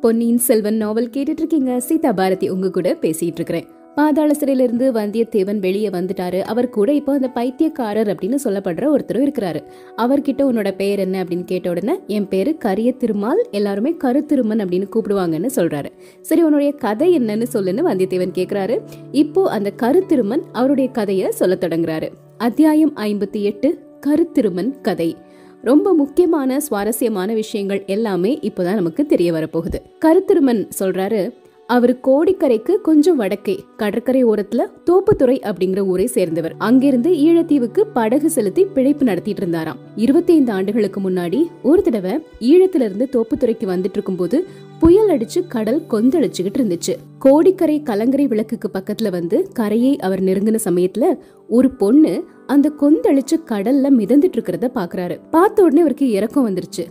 பொன்னியின் செல்வன் நாவல் கேட்டுட்டு இருக்கீங்க சீதா பாரதி உங்க கூட பேசிட்டு இருக்கிறேன் பாதாள சிறையிலிருந்து வந்தியத்தேவன் வெளியே வந்துட்டாரு. அவர் கூட இப்போ அந்த பைத்தியக்காரர் அப்படின்னு சொல்லப்படுற ஒருத்தரும் இருக்கிறாரு. அவர்கிட்ட உன்னோட பேர் என்ன அப்படின்னு கேட்ட உடனே என் பேரு கரிய திருமால். எல்லாருமே கருத்திருமன் அப்படின்னு கூப்பிடுவாங்கன்னு சொல்றாரு. சரி உன்னுடைய கதை என்னன்னு சொல்லுன்னு வந்தியத்தேவன் கேக்குறாரு. இப்போ அந்த கருத்திருமன் அவருடைய கதையை சொல்ல தொடங்குறாரு. அத்தியாயம் ஐம்பத்தி எட்டு கருத்திருமன் கதை. ரொம்ப முக்கியமான சுவாரஸ்யமான விஷயங்கள் எல்லாமே இப்போதான் நமக்கு தெரிய வரப்போகுது. கருத்திருமன் சொல்றாரு அவர் கோடிக்கரைக்கு கொஞ்சம் வடக்கே கடற்கரை ஓரத்துல தோப்புத்துறை அப்படிங்கிற ஊரை சேர்ந்தவர். அங்கிருந்து ஈழத்தீவுக்கு படகு செலுத்தி பிழைப்பு நடத்திட்டு இருந்தாராம். இருபத்தி ஐந்து ஆண்டுகளுக்கு முன்னாடி ஒரு தடவை ஈழத்துல இருந்து தோப்புத்துறைக்கு வந்துட்டு இருக்கும்போது புயல் அடிச்சு கடல் கொந்தளிச்சுக்கிட்டு இருந்துச்சு. கோடிக்கரை கலங்கரை விளக்குக்கு பக்கத்துல வந்து கரையை அவர் நெருங்கின சமயத்துல ஒரு பொண்ணு அந்த கொந்தளிச்சு கடல்ல மிதந்துட்டு இருக்கிறத பாக்குறாரு. பார்த்த உடனே அவருக்கு இறக்கம் வந்துருச்சு.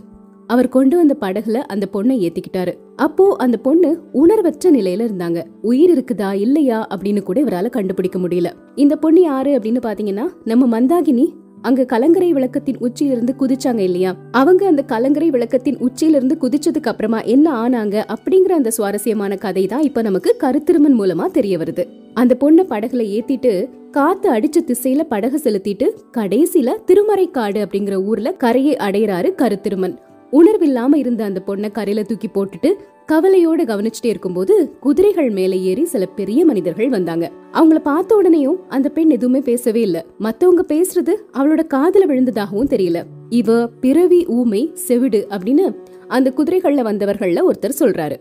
அவர் கொண்டு வந்த படகுல அந்த பொண்ணை ஏத்திக்கிட்டாரு. அப்போ அந்த பொண்ணு உணர்வற்ற நிலையில இருந்தாங்க. உயிர் இருக்குதா இல்லையா அப்படின்னு கூட இவரால கண்டுபிடிக்க முடியல. இந்த பொண்ணு யாரு அப்படின்னு பாத்தீங்கன்னா நம்ம மந்தாகினி அங்க கலங்கரை விளக்கத்தின் உச்சியிலிருந்து குதிச்சாங்க இல்லையா? அவங்க அந்த கலங்கரை விளக்கத்தின் உச்சியிலிருந்து குதிச்சதுக்கு அப்புறமா என்ன ஆனாங்க அப்படிங்கிற அந்த சுவாரஸ்யமான கதை தான் இப்ப நமக்கு கருத்திருமன் மூலமா தெரிய வருது. அந்த பொண்ணை படகுல ஏத்திட்டு காத்து அடிச்ச திசையில படகு செலுத்திட்டு கடைசியில திருமறைக்காடு அப்படிங்கிற ஊர்ல கரையை அடையிறாரு கருத்திருமன். உணர்வில்லாம இருந்த அந்த பொண்ணை கரையில தூக்கி போட்டுட்டு கவலையோட கவனிச்சுட்டே இருக்கும்போது குதிரைகள் மேல ஏறி சில பெரிய மனிதர்கள் வந்தாங்க. அவங்கள பார்த்த உடனேயும் அந்த பெண் எதுவுமே பேசவே இல்ல. மத்தவங்க பேசுறது அவளோட காதல விழுந்ததாகவும் தெரியல. இவ பிறவி ஊமை செவிடு அப்படின்னு அந்த குதிரைகள்ல வந்தவர்கள்ல ஒருத்தர் சொல்றாரு.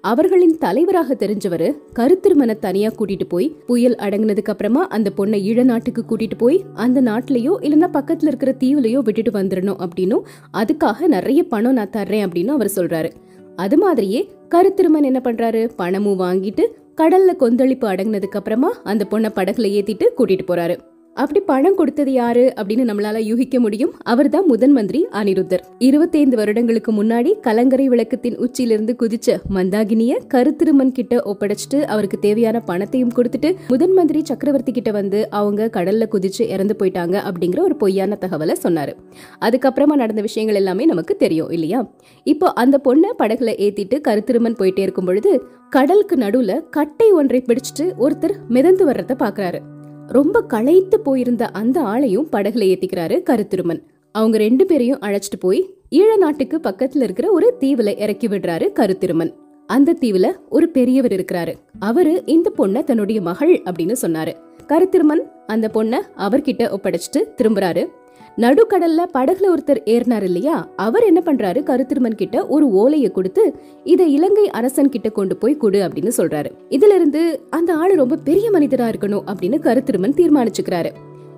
அவர்களின் தலைவராக தெரிஞ்சவரு கருத்திருமனை தனியா கூட்டிட்டு போய் புயல் அடங்கினதுக்கு அப்புறமா அந்த பொண்ணை ஈழ நாட்டுக்கு கூட்டிட்டு போய் அந்த நாட்டிலயோ இல்லைன்னா பக்கத்துல இருக்கிற தீவுலயோ விட்டுட்டு வந்துடணும் அப்படின்னும் அதுக்காக நிறைய பணம் நான் தர்றேன் அப்படின்னு அவர் சொல்றாரு. அது மாதிரியே கருத்திருமன் என்ன பண்றாரு? பணமும் வாங்கிட்டு கடல்ல கொந்தளிப்பு அடங்கினதுக்கு அப்புறமா அந்த பொண்ணை படகுல ஏத்திட்டு கூட்டிட்டு போறாரு. அப்படி பணம் கொடுத்தது யாரு அப்படின்னு நம்மளால யூகிக்க முடியும். அவர்தான் முதன் மந்திரி அனிருத்தர். இருபத்தைந்து வருடங்களுக்கு முன்னாடி கலங்கரை விளக்கத்தின் உச்சியிலிருந்து குதிச்ச மந்தாகினிய கருத்திருமன் கிட்ட ஒப்படைச்சிட்டு அவருக்கு தேவையான பணத்தையும் கொடுத்துட்டு முதன் மந்திரி சக்கரவர்த்தி கிட்ட வந்து அவங்க கடல்ல குதிச்சு இறந்து போயிட்டாங்க அப்படிங்கிற ஒரு பொய்யான தகவலை சொன்னாரு. அதுக்கப்புறமா நடந்த விஷயங்கள் எல்லாமே நமக்கு தெரியும் இல்லையா? இப்போ அந்த பொண்ணை படகுல ஏத்திட்டு கருத்திருமன் போயிட்டே இருக்கும் பொழுது கடலுக்கு நடுவுல கட்டை ஒன்றை பிடிச்சிட்டு ஒருத்தர் மிதந்து வர்றத பாக்குறாரு. ரொம்ப களைத்து போயிருந்த அந்த ஆளையும் படகுல ஏத்திக்கிறாரு கருத்திருமன். அவங்க ரெண்டு பேரையும் அழைச்சிட்டு போய் ஈழ நாட்டுக்கு பக்கத்துல இருக்கிற ஒரு தீவுல இறக்கி விடுறாரு கருத்திருமன். அந்த தீவுல ஒரு பெரியவர் இருக்கிறாரு. அவரு இந்த பொண்ண தன்னுடைய மகள் அப்படின்னு சொன்னாரு. கருத்திருமன் அந்த பொண்ண அவர்கிட்ட ஒப்படைச்சிட்டு திரும்புறாரு. நடுக்கடல்ல படகுல ஒருத்தர் ஏறினார் இல்லையா? அவர் என்ன பண்றாரு? கருத்திருமன் கிட்ட ஒரு ஓலையை கொடுத்து இதை இலங்கை அரசன் கிட்ட கொண்டு போய் கொடு அப்படின்னு சொல்றாரு. இதுல இருந்து அந்த ஆளு ரொம்ப பெரிய மனிதரா இருக்கணும் அப்படின்னு கருத்திருமன் தீர்மானிச்சுக்கிறாரு.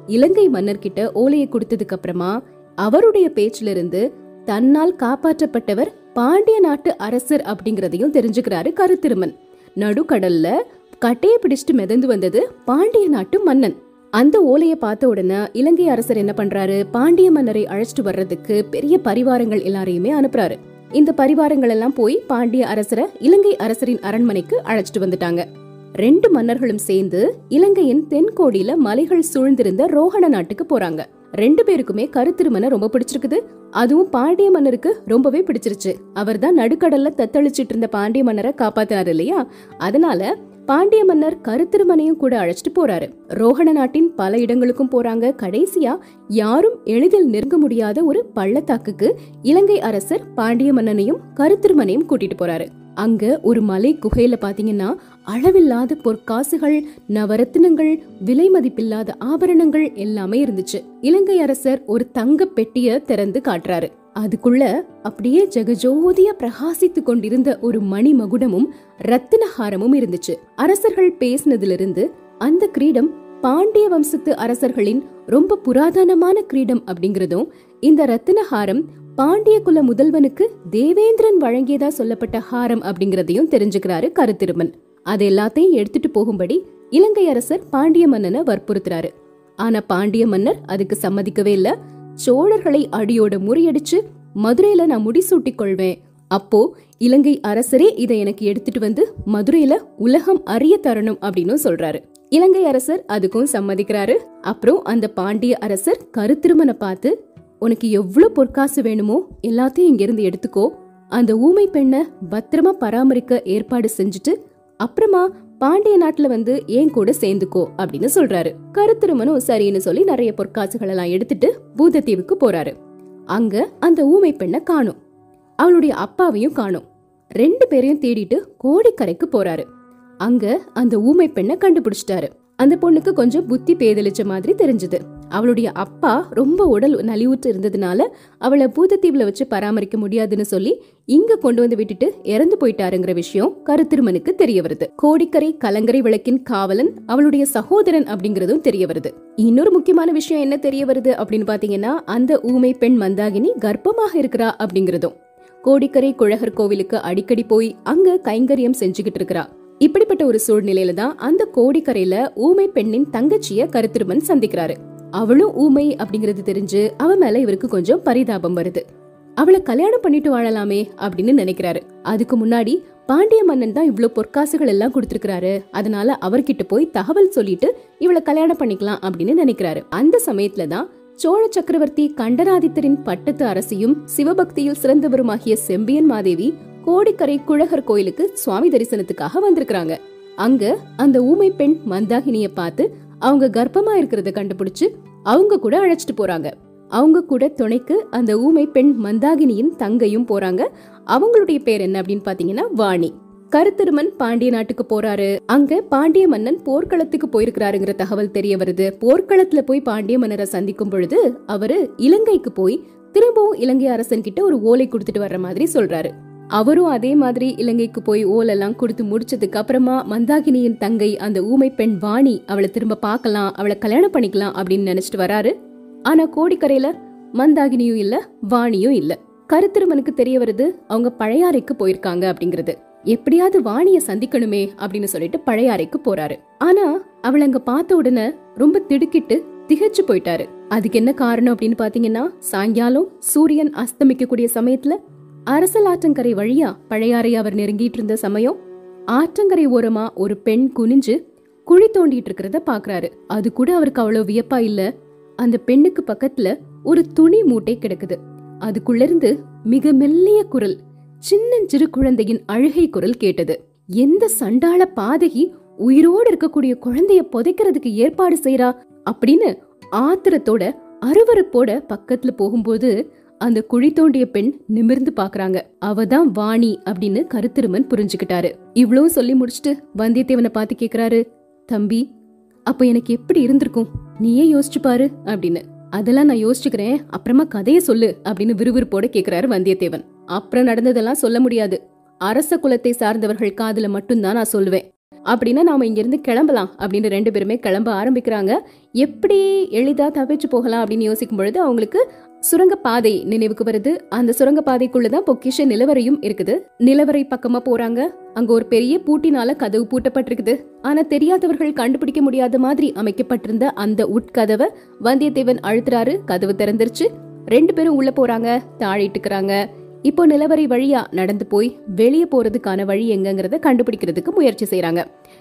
இலங்கை மன்னர் கிட்ட ஓலையை கொடுத்ததுக்கு அப்புறமா அவருடைய பேச்சுல இருந்து தன்னால் காப்பாற்றப்பட்டவர் பாண்டிய நாட்டு அரசர் அப்படிங்கறதையும் தெரிஞ்சுக்கிறாரு கருத்திருமன். நடுக்கடல்ல கட்டையை பிடிச்சிட்டு மிதந்து வந்தது பாண்டிய நாட்டு மன்னன். அந்த ஓலையை பார்த்த உடனே இலங்கை அரசர் என்ன பண்றாரு? பாண்டிய மன்னரை அழைச்சிட்டு வர்றதுக்கு பெரிய பரிவாரங்கள் எல்லாரையுமே அனுப்புறாரு. இந்த பரிவாரங்கள் எல்லாம் போய் பாண்டிய அரசரை இலங்கை அரசரின் அரண்மனைக்கு அழைச்சிட்டு வந்துட்டாங்க. ரெண்டு மன்னர்களும் சேர்ந்து இலங்கையின் தென்கோடியில மலைகள் சூழ்ந்திருந்த ரோஹண நாட்டுக்கு போறாங்க. ரெண்டு பேருக்குமே கருத்திருமனை ரொம்ப பிடிச்சிருக்குது. அதுவும் பாண்டிய மன்னருக்கு ரொம்பவே பிடிச்சிருச்சு. அவர் தான் நடுக்கடல்ல தத்தளிச்சிட்டு இருந்த பாண்டிய மன்னரை காப்பாத்தினாரு இல்லையா? அதனால பாண்டிய மன்னர் கருத்திருமனையும் கூட அழைச்சிட்டு போறாரு. ரோஹண நாட்டின் பல இடங்களுக்கும் போறாங்க. கடைசியா யாரும் எளிதில் நெருங்க முடியாத ஒரு பள்ளத்தாக்குக்கு இலங்கை அரசர் பாண்டிய மன்னனையும் கருத்திருமனையும் கூட்டிட்டு போறாரு. அங்க ஒரு மலை குகையில பாத்தீங்கன்னா அளவில்லாத பொற்காசுகள் நவரத்தினங்கள் விலை மதிப்பில்லாத ஆபரணங்கள் எல்லாமே இருந்துச்சு. இலங்கை அரசர் ஒரு தங்க பெட்டிய திறந்து காட்டுறாரு. அதுக்குள்ள அப்படியே ஜெகஜோதியா பிரகாசித்து கொண்டிருந்த ஒரு மணி மகுடமும் ரத்தினஹாரமும் இருந்துச்சு. அரசர்கள் பேசினதிலிருந்து அந்த கிரீடம் பாண்டிய வம்சத்து அரசர்களின் ரொம்ப புராதனமான கிரீடம் அப்படிங்கறதும் இந்த ரத்தினஹாரம் பாண்டிய குல முதல்வனுக்கு தேவேந்திரன் வழங்கியதா சொல்லப்பட்ட ஹாரம் அப்படிங்கறதையும் தெரிஞ்சுக்கிறாரு கருத்திருமன். அது எல்லாத்தையும் எடுத்துட்டு போகும்படி இலங்கை அரசர் பாண்டிய மன்னனை வற்புறுத்துறாரு. ஆனா பாண்டிய மன்னர் அதுக்கு சம்மதிக்கவே இல்ல. சோழர்களை அடியோட முறியடிச்சு மதுரையில நான் முடிசூட்டி கொள்வேன். அப்போ இலங்கை அரசரே இதை எனக்கு எடுத்துட்டு வந்து மதுரையில உலகம் அறிய தரணும் அப்படின்னு சொல்றாரு. இலங்கை அரசர் அதுக்கும் சம்மதிக்கிறாரு. அப்புறம் அந்த பாண்டிய அரசர் கருத்திருமனை பார்த்து உனக்கு எவ்வளவு பொற்காசு வேணுமோ எல்லாத்தையும் இங்கிருந்து எடுத்துக்கோ. அந்த ஊமை பெண்ணை பத்திரமா பராமரிக்க ஏற்பாடு செஞ்சுட்டு அப்புறமா பாண்டிய நாட்டுல வந்து என் கூட சேர்ந்துக்கோ அப்படின்னு சொல்றாரு. கருத்திருமனும் சரின்னு சொல்லி நிறைய பொற்காசுகள் எல்லாம் எடுத்துட்டு பூதத்தீவுக்கு போறாரு. அங்க அந்த ஊமை பெண்ணை காணும். அவளுடைய அப்பாவையும் காணும். ரெண்டு பேரையும் தேடிட்டு கோடிக்கரைக்கு போறாரு. அங்க அந்த ஊமை பெண்ணை கண்டுபிடிச்சிட்டாரு. அந்த பொண்ணுக்கு கொஞ்சம் புத்தி பேதலிச்ச மாதிரி தெரிஞ்சது. அவளுடைய அப்பா ரொம்ப உடல் நலிவுற்று இருந்ததுனால அவளை பூதத்தீவுல வச்சு பராமரிக்க முடியாதுன்னு சொல்லி இங்க கொண்டு வந்து விட்டுட்டு இறந்து போயிட்டாருங்கிற விஷயம் கருத்திருமனுக்கு தெரிய வருது. கோடிக்கரை கலங்கரை விளக்கின் காவலன் அவளுடைய சகோதரன் அப்படிங்கறதும் தெரிய வருது. இன்னொரு முக்கியமான விஷயம் என்ன தெரிய வருது அப்படின்னு பாத்தீங்கன்னா அந்த ஊமை பெண் மந்தாகினி கர்ப்பமாக இருக்கிறா அப்படிங்கறதும். கோடிக்கரை குழகர் கோவிலுக்கு அடிக்கடி போய் அங்க கைங்கரியம் செஞ்சுக்கிட்டு இருக்கிறா. இப்படிப்பட்ட ஒரு சூழ்நிலையில தான் அந்த கோடிக்கரையில ஊமை பெண்ணின் தங்கச்சிய கருத்திருமன் சந்திக்கிறாரு. அவளும் ஊமை அப்படிங்கறது தெரிஞ்சு அவ மேல இவருக்கு கொஞ்சம் பரிதாபம் வருது. அவளை கல்யாணம் பண்ணிட்டு வாழலாமே அப்படின்னு நினைக்கிறாரு. அதுக்கு முன்னாடி பாண்டிய மன்னன் தான் இவ்ளோ பொற்காசுகள் எல்லாம் கொடுத்திருக்கிறாரு. அதனால அவர்கிட்ட போய் தகவல் சொல்லிட்டு இவளை கல்யாணம் பண்ணிக்கலாம் அப்படின்னு நினைக்கிறாரு. அந்த சமயத்துல தான் சோழ சக்கரவர்த்தி கண்டராதித்தரின் பட்டத்து அரசியும் சிவபக்தியில் சிறந்தவருமாகிய செம்பியன் மாதேவி கோடிக்கரை குழகர் கோயிலுக்கு சுவாமி தரிசனத்துக்காக வந்திருக்கிறாங்க. அங்க அந்த ஊமை பெண் மந்தாகினிய பார்த்து அவங்க கர்ப்பமா இருக்கிறத கண்டுபிடிச்சு அவங்க கூட அழைச்சிட்டு போறாங்க. அவங்க கூட துணைக்கு அந்த ஊமை பெண் மந்தாகினியின் தங்கையும் போறாங்க. அவங்களுடைய பேர் என்ன அப்படின்னு பாத்தீங்கன்னா வாணி. கருத்திருமன் பாண்டிய நாட்டுக்கு போறாரு. அங்க பாண்டிய மன்னன் போர்க்களத்துக்கு போயிருக்கிறாருங்கிற தகவல் தெரிய வருது. போர்க்களத்துல போய் பாண்டிய மன்னரை சந்திக்கும் பொழுது அவரு இலங்கைக்கு போய் திரும்பவும் இலங்கை அரசன் கிட்ட ஒரு ஓலை கொடுத்துட்டு வர்ற மாதிரி சொல்றாரு. அவரும் அதே மாதிரி இலங்கைக்கு போய் ஓலெல்லாம் கொடுத்து முடிச்சதுக்கு அப்புறமா மந்தாகினியின் தங்கை அந்த ஊமை பெண் வாணி அவளை திரும்ப பார்க்கலாம் அவளை கல்யாணம் பண்ணிக்கலாம் அப்படின்னு நினைச்சிட்டு வராரு. ஆனா கோடிக்கரையில மந்தாகினியும் இல்ல வாணியும் இல்ல. கருத்திருமனுக்கு தெரிய வருது அவங்க பழையாறைக்கு போயிருக்காங்க அப்படிங்கறது. எப்படியாவது வாணிய சந்திக்கணுமே அப்படின்னு சொல்லிட்டு பழையாறைக்கு போறாரு. ஆனா அவளை அங்க பார்த்த உடனே ரொம்ப திடுக்கிட்டு திகைச்சு போயிட்டாரு. அதுக்கு என்ன காரணம் அப்படின்னு பாத்தீங்கன்னா சாயங்காலம் சூரியன் அஸ்தமிக்கக்கூடிய சமயத்துல அரசல் ஆற்றங்கரை வழியா பழையாறை அவர் நெருங்கிட்டு இருந்த சமயம் ஆற்றங்கரை ஓரமா ஒரு பெண் குனிஞ்சு குழி தோண்டிட்டு இருக்கிறத பாக்குறாரு. அது கூட அவருக்கு அவ்வளவு வியப்பா இல்ல. அந்த பெண்ணுக்கு பக்கத்துல ஒரு துணி மூட்டை கிடக்குது. அதுக்குள்ள இருந்து மிக மெல்லிய குரல் சின்னஞ்சிறு குழந்தையின் அழுகை குரல் கேட்டது. எந்த சண்டாள பாதகி உயிரோடு இருக்கக்கூடிய குழந்தைய புதைக்கிறதுக்கு ஏற்பாடு செய்யறா அப்படின்னு ஆத்திரத்தோட அருவருப்போட பக்கத்துல போகும்போது அந்த குழி தோண்டிய பெண் நிமிர்ந்து பாக்குறாங்க அவதான் வாணி அப்படின்னு கருத்திருமன் புரிஞ்சுக்கிட்டாரு. இவ்வளவு சொல்லி முடிச்சுட்டு வந்தியத்தேவனை பார்த்து கேக்குறாரு தம்பி அப்ப எனக்கு எப்படி இருந்திருக்கும்? நீயே யோசிச்சு பாரு அப்படின்னு. அதெல்லாம் நான் யோசிச்சுக்கிறேன். அப்புறமா கதைய சொல்லு அப்படின்னு விறுவிறுப்போட கேக்குறாரு வந்தியத்தேவன். அப்புறம் நடந்ததெல்லாம் சொல்ல முடியாது. அரச குலத்தை சார்ந்தவர்கள் காதுல மட்டும்தான் நான் சொல்லுவேன். அப்படின்னா நாம இங்க இருந்து கிளம்பலாம் அப்படின்னு ரெண்டு பேருமே கிளம்ப ஆரம்பிக்கிறாங்க. எப்படி எளிதா தப்பிச்சு போகலாம் அப்படின்னு யோசிக்கும் பொழுது அவங்களுக்கு சுரங்கப்பாதை நினைவுக்கு வருது. அந்த சுரங்கப்பாதைக்குள்ளதான் பொக்கிஷ நிலவரையும் இருக்குது. நிலவரை பக்கமா போறாங்க. அங்க ஒரு பெரிய பூட்டினால கதவு பூட்டப்பட்டிருக்குது. ஆனா தெரியாதவர்கள் கண்டுபிடிக்க முடியாத மாதிரி அமைக்கப்பட்டிருந்த அந்த உட்கதவை வந்தியத்தேவன் அழுத்துறாரு. கதவு திறந்துருச்சு. ரெண்டு பேரும் உள்ள போறாங்க. தாழிட்டுக்கிறாங்க இப்போ நிலவரை வழியா நடந்து போய் வெளியே போறதுக்கான வழி எங்கங்கிறத கண்டுபிடிக்கிறதுக்கு முயற்சி செய்றாங்க.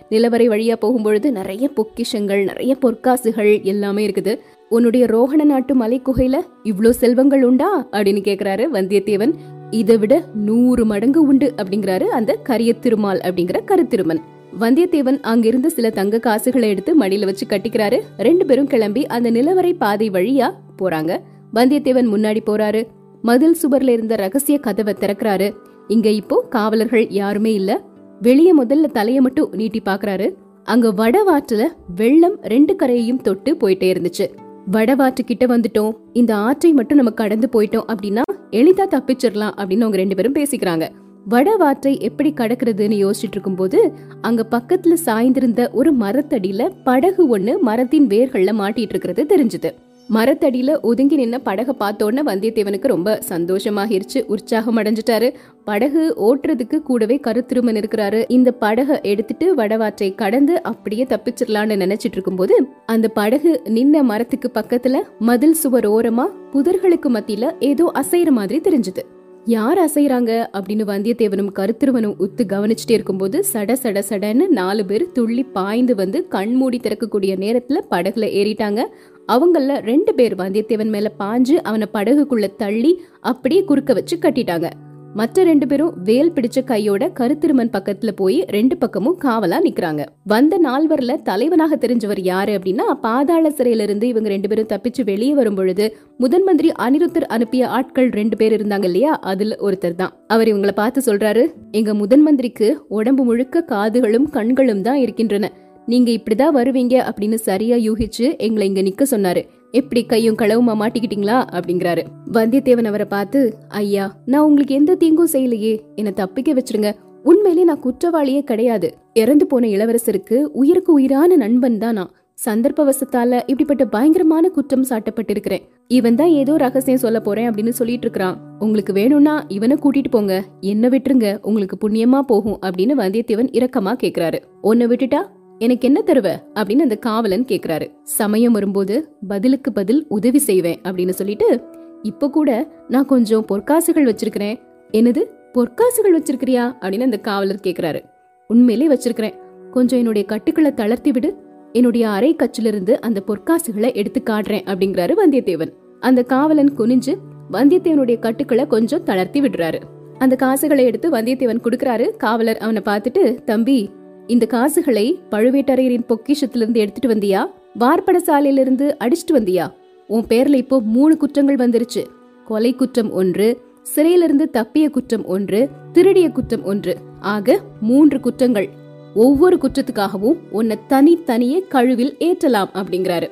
நிலவரை வழியா போகும்பொழுது நிறைய பொக்கிஷங்கள் நிறைய பொற்காசுகள் எல்லாமே இருக்குது. உன்னுடைய ரோஹண நாட்டு மலை குகையில இவ்ளோ செல்வங்கள் உண்டா? அப்படின்னு கேக்குறாரு வந்தியத்தேவன். இதை விட நூறு மடங்கு உண்டு அப்படிங்கிறாரு அந்த கரிய திருமால் அப்படிங்கிற கருத்திருமன். வந்தியத்தேவன் அங்கிருந்து சில தங்க காசுகளை எடுத்து மடியில வச்சு கட்டிக்கிறாரு. ரெண்டு பேரும் கிளம்பி அந்த நிலவரை பாதை வழியா போறாங்க. வந்தியத்தேவன் முன்னாடி போறாரு. மதில் சுவர்ல இருந்த ரகசிய கதவை திறக்கிறாரு. இங்க இப்போ காவலர்கள் யாருமே இல்ல. வெளியே முதல்ல தலைய மட்டும் நீட்டி பாக்குறாரு. அங்க வடவாற்றுல வெள்ளம் ரெண்டு கரையையும் தொட்டு போயிட்டே இருந்துச்சு. வடவாற்று கிட்ட வந்துட்டோம். இந்த ஆற்றை மட்டும் நம்ம கடந்து போயிட்டோம் அப்படின்னா எளிதா தப்பிச்சிடலாம் அப்படின்னு அவங்க ரெண்டு பேரும் பேசிக்கிறாங்க. வடவாற்றை எப்படி கடக்கிறதுன்னு யோசிச்சுட்டு இருக்கும்போது அங்க பக்கத்துல சாய்ந்திருந்த ஒரு மரத்தடியில படகு ஒண்ணு மரத்தின் வேர்கள்ல மாட்டிட்டு இருக்கிறது தெரிஞ்சது. மரத்தடியில ஒதுங்கி நின்ன படக பார்த்தோன்னே வந்தியத்தேவனுக்கு ரொம்ப சந்தோஷமாகிருச்சு. உற்சாகம் அடைஞ்சிட்டாரு. படகு ஓட்டுறதுக்கு கூடவே கருத்திருமன் இருக்கிறாரு. இந்த படகை எடுத்துட்டு வடவாற்றை கடந்து அப்படியே தப்பிச்சிடலான்னு நினைச்சிட்டு இருக்கும்போது அந்த படகு நின்ன மரத்துக்கு பக்கத்துல மதில் சுவர் ஓரமா புதர்களுக்கு மத்தியில ஏதோ அசைற மாதிரி தெரிஞ்சது. யார் அசைகிறாங்க அப்படின்னு வந்தியத்தேவனும் கருத்திருவனும் உத்து கவனிச்சுட்டே இருக்கும்போது சட சட சடன்னு நாலு பேர் துள்ளி பாய்ந்து வந்து கண் மூடி திறக்கக்கூடிய நேரத்துல படகுல ஏறிட்டாங்க. அவங்கள ரெண்டு பேர் வந்தியத்தேவன் மேல பாஞ்சு அவனை படகுக்குள்ள தள்ளி அப்படியே குறுக்க வச்சு கட்டிட்டாங்க. மற்ற ரெண்டு பேரும் வேல் பிடிச்ச கையோட கருத்திருமன் பக்கத்துல போய் ரெண்டு பக்கமும் காவலா நிக்கிறாங்க. வந்த நால்வர்ல தலைவனாக தெரிஞ்சவர் யாரு அப்படின்னா பாதாள சிறையில இருந்து இவங்க ரெண்டு பேரும் தப்பிச்சு வெளியே வரும் பொழுது முதன் மந்திரி அனிருத்தர் அனுப்பிய ஆட்கள் ரெண்டு பேர் இருந்தாங்க இல்லையா? அதுல ஒருத்தர் தான். அவர் இவங்களை பார்த்து சொல்றாரு எங்க முதன் மந்திரிக்கு உடம்பு முழுக்க காதுகளும் கண்களும் தான் இருக்கின்றன. நீங்க இப்படிதான் வருவீங்க அப்படின்னு சரியா யூகிச்சு எங்களை இங்க நிக்க சொன்னாரு. எப்படி கையும் களவுமா மாட்டிக்கிட்டீங்களா? அப்படிங்கிறாரு. வந்தியத்தேவன் அவரை பார்த்து ஐயா நான் உங்களுக்கு எந்த தீங்கும் செய்யலையே. என்ன தப்பிக்க வச்சிருங்க. உண்மையிலே நான் குற்றவாளியே கிடையாது. இறந்து போன இளவரசருக்கு உயிருக்கு உயிரான நண்பன் தான்? நான் சந்தர்ப்பவசத்தால இப்படிப்பட்ட பயங்கரமான குற்றம் சாட்டப்பட்டிருக்கிறேன். இவன் தான் ஏதோ ரகசியம் சொல்ல போறேன் அப்படின்னு சொல்லிட்டு இருக்கிறான் உங்களுக்கு வேணும்னா இவனை கூட்டிட்டு போங்க. என்ன விட்டுருங்க. உங்களுக்கு புண்ணியமா போகும் அப்படின்னு வந்தியத்தேவன் இரக்கமா கேக்குறாரு. உன்னை விட்டுட்டா எனக்கு என்ன தருவ? அப்படின்னு அந்த காவலன் கேக்குறாரு. சமயம் வரும்போது பதிலுக்கு பதில் உதவி செய்வேன் அப்படின்னு சொல்லிட்டு இப்ப கூட நான் கொஞ்சம் பொற்காசுகள் வச்சிருக்கிறேன். என்னது? பொற்காசுகள் வச்சிருக்கிறியா? அப்படின்னு அந்த காவலர் கேக்குறாரு. உண்மையிலே வச்சிருக்கிறேன். கொஞ்சம் என்னுடைய கட்டுக்களை தளர்த்தி விடு. என்னுடைய அரை கச்சிலிருந்து அந்த பொற்காசுகளை எடுத்து காட்டுறேன் அப்படிங்கிறாரு வந்தியத்தேவன். அந்த காவலன் குனிஞ்சு வந்தியத்தேவனுடைய கட்டுக்களை கொஞ்சம் தளர்த்தி விடுறாரு. அந்த காசுகளை எடுத்து வந்தியத்தேவன் கொடுக்கறாரு. காவலர் அவனை பார்த்துட்டு தம்பி இந்த காசுகளை பழுவேட்டரையரின் பொக்கிஷத்திலிருந்து எடுத்துட்டு வந்தியா? வார்ப்பட சாலையிலிருந்து அடிச்சிட்டு வந்தியா? உன் பேர்ல இப்போ மூணு குற்றங்கள் வந்துருச்சு. கொலை குற்றம் ஒன்று சிறையிலிருந்து தப்பிய குற்றம் ஒன்று திருடிய குற்றம் ஒன்று. ஆக மூன்று குற்றங்கள். ஒவ்வொரு குற்றத்துக்காகவும் உன்னை தனித்தனியே கழுவில் ஏற்றலாம் அப்படிங்கிறாரு.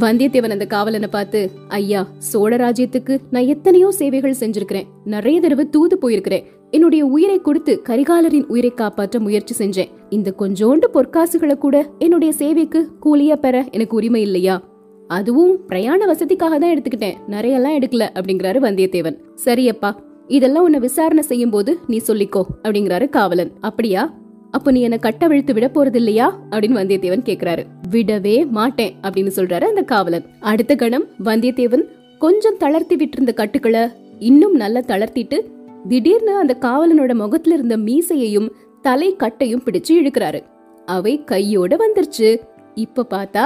வந்தியத்தேவன் அந்த காவலனை பார்த்து ஐயா சோழ ராஜ்யத்துக்கு நான் எத்தனையோ சேவைகள் செஞ்சிருக்கிறேன். நிறைய தடவை தூது போயிருக்கிறேன். என்னுடைய உயிரை கொடுத்து கரிகாலரின் உயிரை காப்பாற்ற முயற்சி செஞ்சேன். இந்த கொஞ்சோண்டு பொற்காசுகளை கூட என்னுடைய சேவைக்கு கூலியா பெற எனக்கு உரிமை இல்லையா? அதுவும் பிரயாண வசதிக்காக தான் எடுத்துக்கிட்டேன். நிறைய எல்லாம் எடுக்கல அப்படிங்கிறாரு வந்தியத்தேவன். சரியப்பா இதெல்லாம் உன்னை விசாரணை செய்யும் போது நீ சொல்லிக்கோ அப்படிங்கிறாரு காவலன். அப்படியா? அப்ப நீ என்ன கட்டவிழ்த்து விட போறது இல்லையா அப்படின்னு வந்தியத்தேவன் கேக்குறாரு. விடவே மாட்டேன் அப்படின்னு சொல்றாரு அந்த காவலன். அடுத்த கணம் வந்தியத்தேவன் கொஞ்சம் தளர்த்தி விட்டிருந்த கட்டுக்களை இன்னும் நல்லா தளர்த்திட்டு திடீர்னு அந்த காவலனோட முகத்துல இருந்த மீசையையும் தலை கட்டையும் பிடிச்சு இழுக்கிறாரு. அவை கையோட வந்துருச்சு. இப்ப பார்த்தா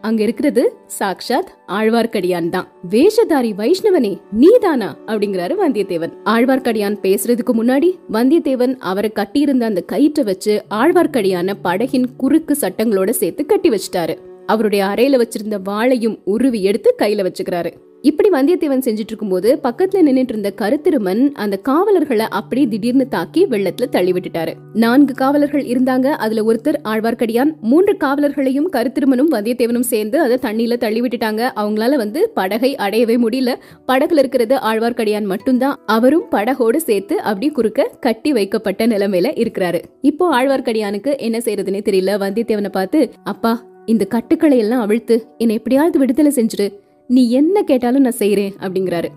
அங்க இருக்கிறது சாக்ஷாத் ஆழ்வார்க்கடியான் தான். வேஷதாரி வைஷ்ணவனே நீதானா? அப்படிங்கிறாரு வந்தியத்தேவன். ஆழ்வார்க்கடியான் பேசுறதுக்கு முன்னாடி வந்தியத்தேவன் அவரை கட்டியிருந்த அந்த கயிற்றை வச்சு ஆழ்வார்க்கடியான படகின் குறுக்கு சட்டங்களோட சேர்த்து கட்டி வச்சிட்டாரு. அவருடைய அறையில வச்சிருந்த வாளையும் உருவி எடுத்து கையில வச்சுக்கிறாரு. இப்படி வந்தியத்தேவன் செஞ்சுட்டு இருக்கும்போது பக்கத்துல நின்னுட்டு இருந்த கருத்திருமன் அந்த காவலர்களை அப்படியே திடீர்னு தாக்கி வெள்ளத்துல தள்ளி விட்டுட்டாரு நான்கு காவலர்கள் இருந்தாங்க. அதுல ஒருத்தர் ஆழ்வார்க்கடியான் மூன்று காவலர்களையும் கருத்திருமனும் வந்தியத்தேவனும் சேர்ந்து அதை தண்ணியில தள்ளி விட்டுட்டாங்க அவங்களால வந்து படகை அடையவே முடியல. படகுல இருக்கிறது ஆழ்வார்க்கடியான் மட்டும்தான். அவரும் படகோடு சேர்த்து அப்படி குறுக்க கட்டி வைக்கப்பட்ட நிலைமையில இருக்கிறாரு. இப்போ ஆழ்வார்க்கடியானுக்கு என்ன செய்யறதுன்னே தெரியல. வந்தியத்தேவனை பார்த்து அப்பா இந்த கட்டுக்களை எல்லாம் அவிழ்த்து என்னை எப்படியாவது விடுதலை செஞ்சிரு நீ என்ன கேட்டாலும் நான் செய்யறேன் அப்படிங்கிறாரு.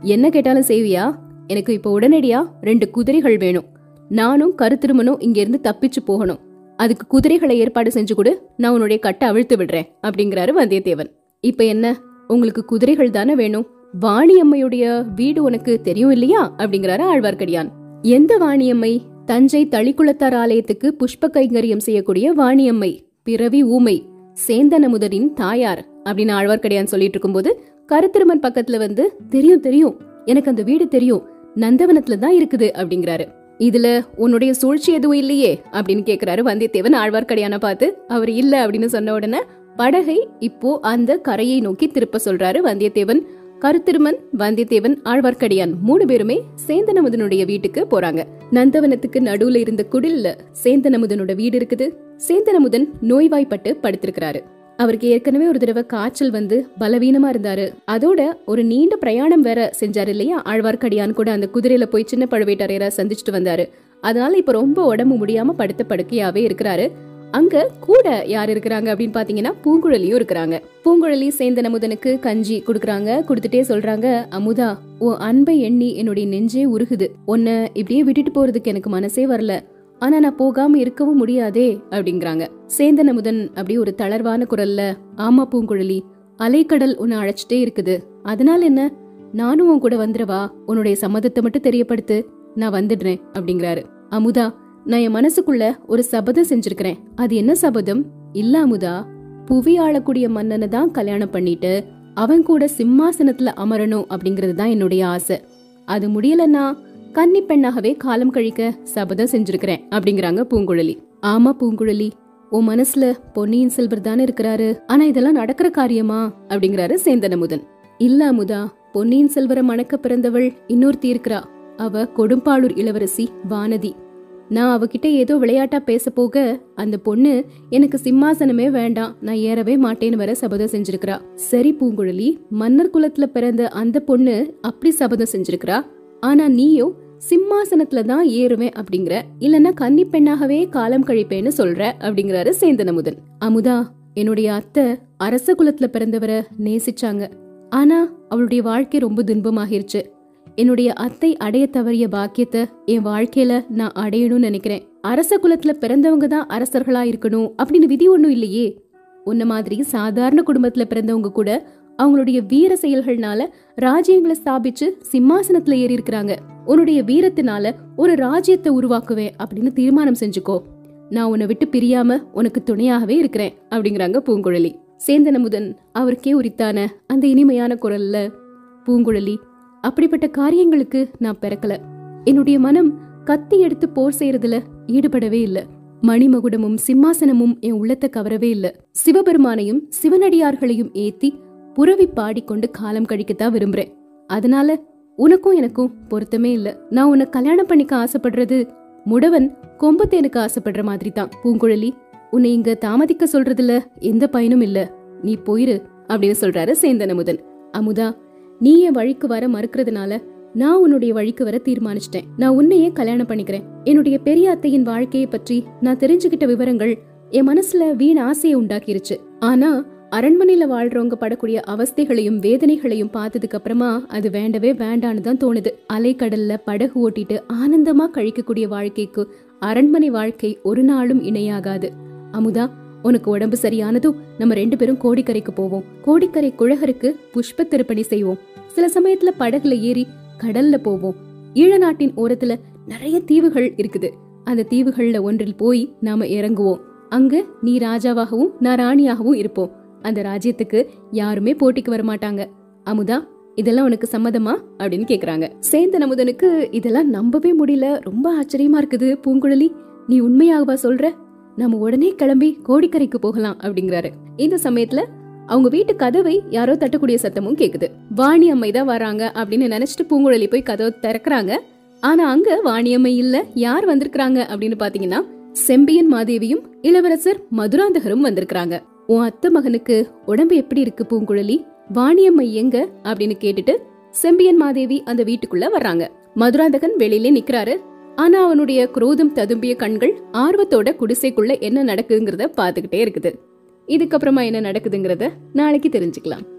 என்ன கேட்டாலும் செய்வியா? எனக்கு இப்போ உடனடியா ரெண்டு குதிரைகள் வேணும். நானும் கருத்திருமனும் இங்கிருந்து தப்பிச்சு போகணும். அதுக்கு குதிரைகளை ஏற்பாடு செஞ்சு கொடு நான் உன்னுடைய கட்டை அவிழ்த்து விடுறேன் அப்படிங்கிறாரு வந்தியத்தேவன். இப்ப என்ன? உங்களுக்கு குதிரைகள் தானே வேணும்? வாணியம்மையுடைய வீடு உனக்கு தெரியும் இல்லையா? அப்படிங்கிறாரு ஆழ்வார்க்கடியான். எந்த வாணியம்மை? தஞ்சை தளிக்குளத்தார் ஆலயத்துக்கு புஷ்ப கைங்கரியம் செய்யக்கூடிய வாணியம்மை பிறவி ஊமை சேந்தனமுதரின் தாயார். அப்படின்னு ஆழ்வார்க்கடியான் சொல்லிட்டு இருக்கும்போது கருத்திருமன் பக்கத்துல வந்து தெரியும் தெரியும். எனக்கு அந்த வீடு தெரியும். நந்தவனத்துல தான் இருக்குது அப்படிங்கிறாரு. இதுல உன்னுடைய சூழ்ச்சி எதுவும் இல்லையே அப்படின்னு கேக்குறாரு வந்தியத்தேவன். ஆழ்வார்க்கடியான பார்த்து அவர் இல்ல அப்படின்னு சொன்ன உடனே படகை இப்போ அந்த கரையை நோக்கி திருப்ப சொல்றாரு வந்தியத்தேவன். கருத்திருமன் வந்தியத்தேவன் ஆழ்வார்க்கடியான் மூணு பேருமே சேந்தனமுதனுடைய வீட்டுக்கு போறாங்க. நந்தவனத்துக்கு நடுவுல இருந்த குடில்ல சேந்தனமுதனோட வீடு இருக்குது. சேந்தனமுதன் நோய்வாய்ப்பட்டு படுத்திருக்கிறாரு. அவருக்கு ஏற்கனவே ஒரு தடவை காய்ச்சல் வந்து பலவீனமா இருந்தாரு. அதோட ஒரு நீண்ட பிரயாணம் வேற செஞ்சாரு இல்லையா? ஆழ்வார்க்கடியான் கூட அந்த குதிரையில போய் சின்ன பழுவேட்டரையரை சந்திச்சுட்டு வந்தாரு. அதனால இப்ப ரொம்ப உடம்பு முடியாம படுத்த படுக்கையாவே இருக்கிறாரு. அங்க கூட யார் இருக்கிறாங்க அப்படின்னு பாத்தீங்கன்னா பூங்குழலியும் இருக்கிறாங்க. பூங்குழலி சேந்தன் அமுதனுக்கு கஞ்சி குடுக்கறாங்க. கொடுத்துட்டே சொல்றாங்க அமுதா உன் அன்பை எண்ணி என்னுடைய நெஞ்சே உருகுது. உன்னை இப்படியே விட்டுட்டு போறதுக்கு எனக்கு மனசே வரல. ஆனா நான் போகாம இருக்கவும் முடியாதே அப்படிங்கிறாங்க. சேந்தன் அமுதன் அப்படியே ஒரு தளர்வான குரல்ல ஆமா பூங்குழலி அலைக்கடல் உன்னை அழைச்சிட்டே இருக்குது. அதனால என்ன? நானும் உன் கூட வந்துடவா? உன்னுடைய சம்மதத்தை மட்டும் தெரியப்படுத்து. நான் வந்துடுறேன் அப்படிங்கிறாரு. அமுதா நான் என் மனசுக்குள்ள ஒரு சபதம் செஞ்சிருக்கிறேன். அது என்ன சபதம்? இல்ல அமுதா புவி ஆளக்கூடிய மன்னனை தான் கல்யாணம் பண்ணிட்டு அவன் கூட சிம்மாசனத்துல அமரணும் அப்படிங்கிறது தான் என்னுடைய ஆசை. அது முடியலன்னா கன்னி பெண்ணாகவே காலம் கழிக்க சபதம் செஞ்சிருக்கிறேன் அப்படிங்கிறாங்க பூங்குழலி. ஆமா பூங்குழலி உன் மனசுல பொன்னியின் செல்வர் தானே இருக்கிறாரு. ஆனா இதெல்லாம் நடக்கிற காரியமா? அப்படிங்கிறாரு சேந்தனமுதன். இல்ல அமுதா பொன்னியின் செல்வரை மணக்க பிறந்தவள் இன்னொருத்தி இருக்கிறா. அவ கொடும்பாளூர் இளவரசி வானதி. நான் அவகிட்ட ஏதோ விளையாட்டா பேச போக அந்த பொண்ணு எனக்கு சிம்மாசனமே வேண்டாம். நான் ஏறவே மாட்டேன்னு வர சபதம் செஞ்சிருக்கிறா. சரி பூங்குழலி மன்னர் குலத்துல பிறந்த அந்த பொண்ணு அப்படி சபதம் செஞ்சிருக்கிறா? ஆனா நீயும் சிம்மாசனத்துல தான் ஏறுவேன் அப்படிங்கிற இல்லனா கன்னி பெண்ணாகவே காலம் கழிப்பேன்னு சொல்ற அப்படிங்கிறாரு சேந்தனமுதன். அமுதா என்னுடைய அத்தை அரச குலத்துல பிறந்தவரை நேசிச்சாங்க. ஆனா அவளுடைய வாழ்க்கை ரொம்ப துன்பமாகிருச்சு. என்னுடைய அத்தை அடைய தவறிய பாக்கியத்தை என் வாழ்க்கையில நான் அடையணும்னு நினைக்கிறேன். அரச குலத்துல பிறந்தவங்க தான் அரசர்களா இருக்கணும் அப்படின்னு விதி ஒண்ணும் இல்லையே. உன்ன மாதிரி சாதாரண குடும்பத்துல பிறந்தவங்க கூட அவங்களுடைய வீர செயல்கள்னால ராஜ்யங்களை ஸ்தாபிச்சு சிம்மாசனத்துல ஏறி இருக்கிறாங்க உன்னுடைய வீரத்தினால ஒரு ராஜ்யத்தை உருவாக்குவேன் அப்படின்னு தீர்மானம் செஞ்சுக்கோ. நான் உன்னை விட்டு பிரியாம உனக்கு துணையாகவே இருக்கிறேன் அப்படிங்கிறாங்க பூங்குழலி. சேந்தனமுதன் அவருக்கே உரித்தான அந்த இனிமையான குரல்ல பூங்குழலி அப்படிப்பட்ட காரியங்களுக்கு நான் பிறக்கல. என்னுடைய மனம் கத்தி எடுத்து போர் செய்யறதுல ஈடுபடவே இல்ல. மணிமகுடமும் சிம்மாசனமும் என் உள்ளத்தை கவரவே இல்ல. சிவபெருமானையும் சிவனடியார்களையும் ஏத்தி புறவி பாடிக்கொண்டு காலம் கழிக்கத்தான் விரும்புறேன். அதனால உனக்கும் எனக்கும் பொருத்தமே இல்ல. நான் உன்னை கல்யாணம் பண்ணிக்க ஆசைப்படுறது முடவன் கொம்பத்தேனுக்கு ஆசைப்படுற மாதிரி தான். பூங்குழலி உன்னை இங்க தாமதிக்க சொல்றதுல எந்த பயனும் இல்ல. நீ போயிரு அப்படின்னு சொல்றாரு சேந்தன் அமுதன். அமுதா நீ என் வழிக்கு வர மறுக்கிறதுனால நான் உன்னுடைய வழிக்கு வர தீர்மானிச்சிட்டேன். நான் உன்னையே கல்யாணம் பண்ணிக்கிறேன். என்னுடைய பெரிய அத்தையின் வாழ்க்கையை பற்றி நான் தெரிஞ்சுக்கிட்ட விவரங்கள் என் மனசுல வீண் ஆசையை உண்டாக்கிருச்சு. ஆனா அரண்மனையில வாழ்றவங்க படக்கூடிய அவஸ்தைகளையும் வேதனைகளையும் பார்த்ததுக்கு அப்புறமா அது வேண்டவே வேண்டான்னு தான் தோணுது. அலைக்கடல்ல படகு ஓட்டிட்டு ஆனந்தமா கழிக்கக்கூடிய வாழ்க்கைக்கு அரண்மனை வாழ்க்கை ஒரு நாளும் இணையாகாது. அமுதா உனக்கு உடம்பு சரியானதும் நம்ம ரெண்டு பேரும் கோடிக்கரைக்கு போவோம். கோடிக்கரை குழகருக்கு புஷ்ப திருப்பணி செய்வோம். சில சமயத்துல படகுல ஏறி கடல்ல போவோம். ஈழ நாட்டின் ஓரத்துல நிறைய தீவுகள் இருக்குது. அந்த தீவுகள்ல ஒன்றில் போய் நாம இறங்குவோம். அங்க நீ ராஜாவாகவும் நான் ராணியாகவும் இருப்போம். அந்த ராஜ்யத்துக்கு யாருமே போட்டிக்கு வரமாட்டாங்க. அமுதா இதெல்லாம் உனக்கு சம்மதமா? அப்படின்னு கேக்குறாங்க. சேந்தன் அமுதனுக்கு இதெல்லாம் நம்பவே முடியல. ரொம்ப ஆச்சரியமா இருக்குது பூங்குழலி. நீ உண்மையாகவா சொல்ற? நம்ம உடனே கிளம்பி கோடிக்கரைக்கு போகலாம் அப்படிங்கிறாரு. இந்த சமயத்துல அவங்க வீட்டு கதவை யாரோ தட்டக்கூடிய சத்தமும் கேக்குது. வாணி அம்மை தான் வராங்க அப்படின்னு நினைச்சிட்டு பூங்குழலி போய் கதவை திறக்கிறாங்க. ஆனா அங்க வாணியம்மை இல்ல யார் வந்திருக்காங்க அப்படின்னு பாத்தீங்கன்னா செம்பியன் மாதேவியும் இளவரசர் மதுராந்தகரும் வந்திருக்காங்க உன் அத்தை மகனுக்கு உடம்பு எப்படி இருக்கு பூங்குழலி? வாணியம்மை எங்க? அப்படின்னு கேட்டுட்டு செம்பியன் மாதேவி அந்த வீட்டுக்குள்ள வர்றாங்க. மதுராந்தகன் வெளியிலே நிக்கிறாரு. ஆனா அவனுடைய குரோதம் ததும்பிய கண்கள் ஆர்வத்தோட குடிசைக்குள்ள என்ன நடக்குதுங்கிறத பாத்துக்கிட்டே இருக்குது. இதுக்கப்புறமா என்ன நடக்குதுங்கிறத நாளைக்கு தெரிஞ்சுக்கலாம்.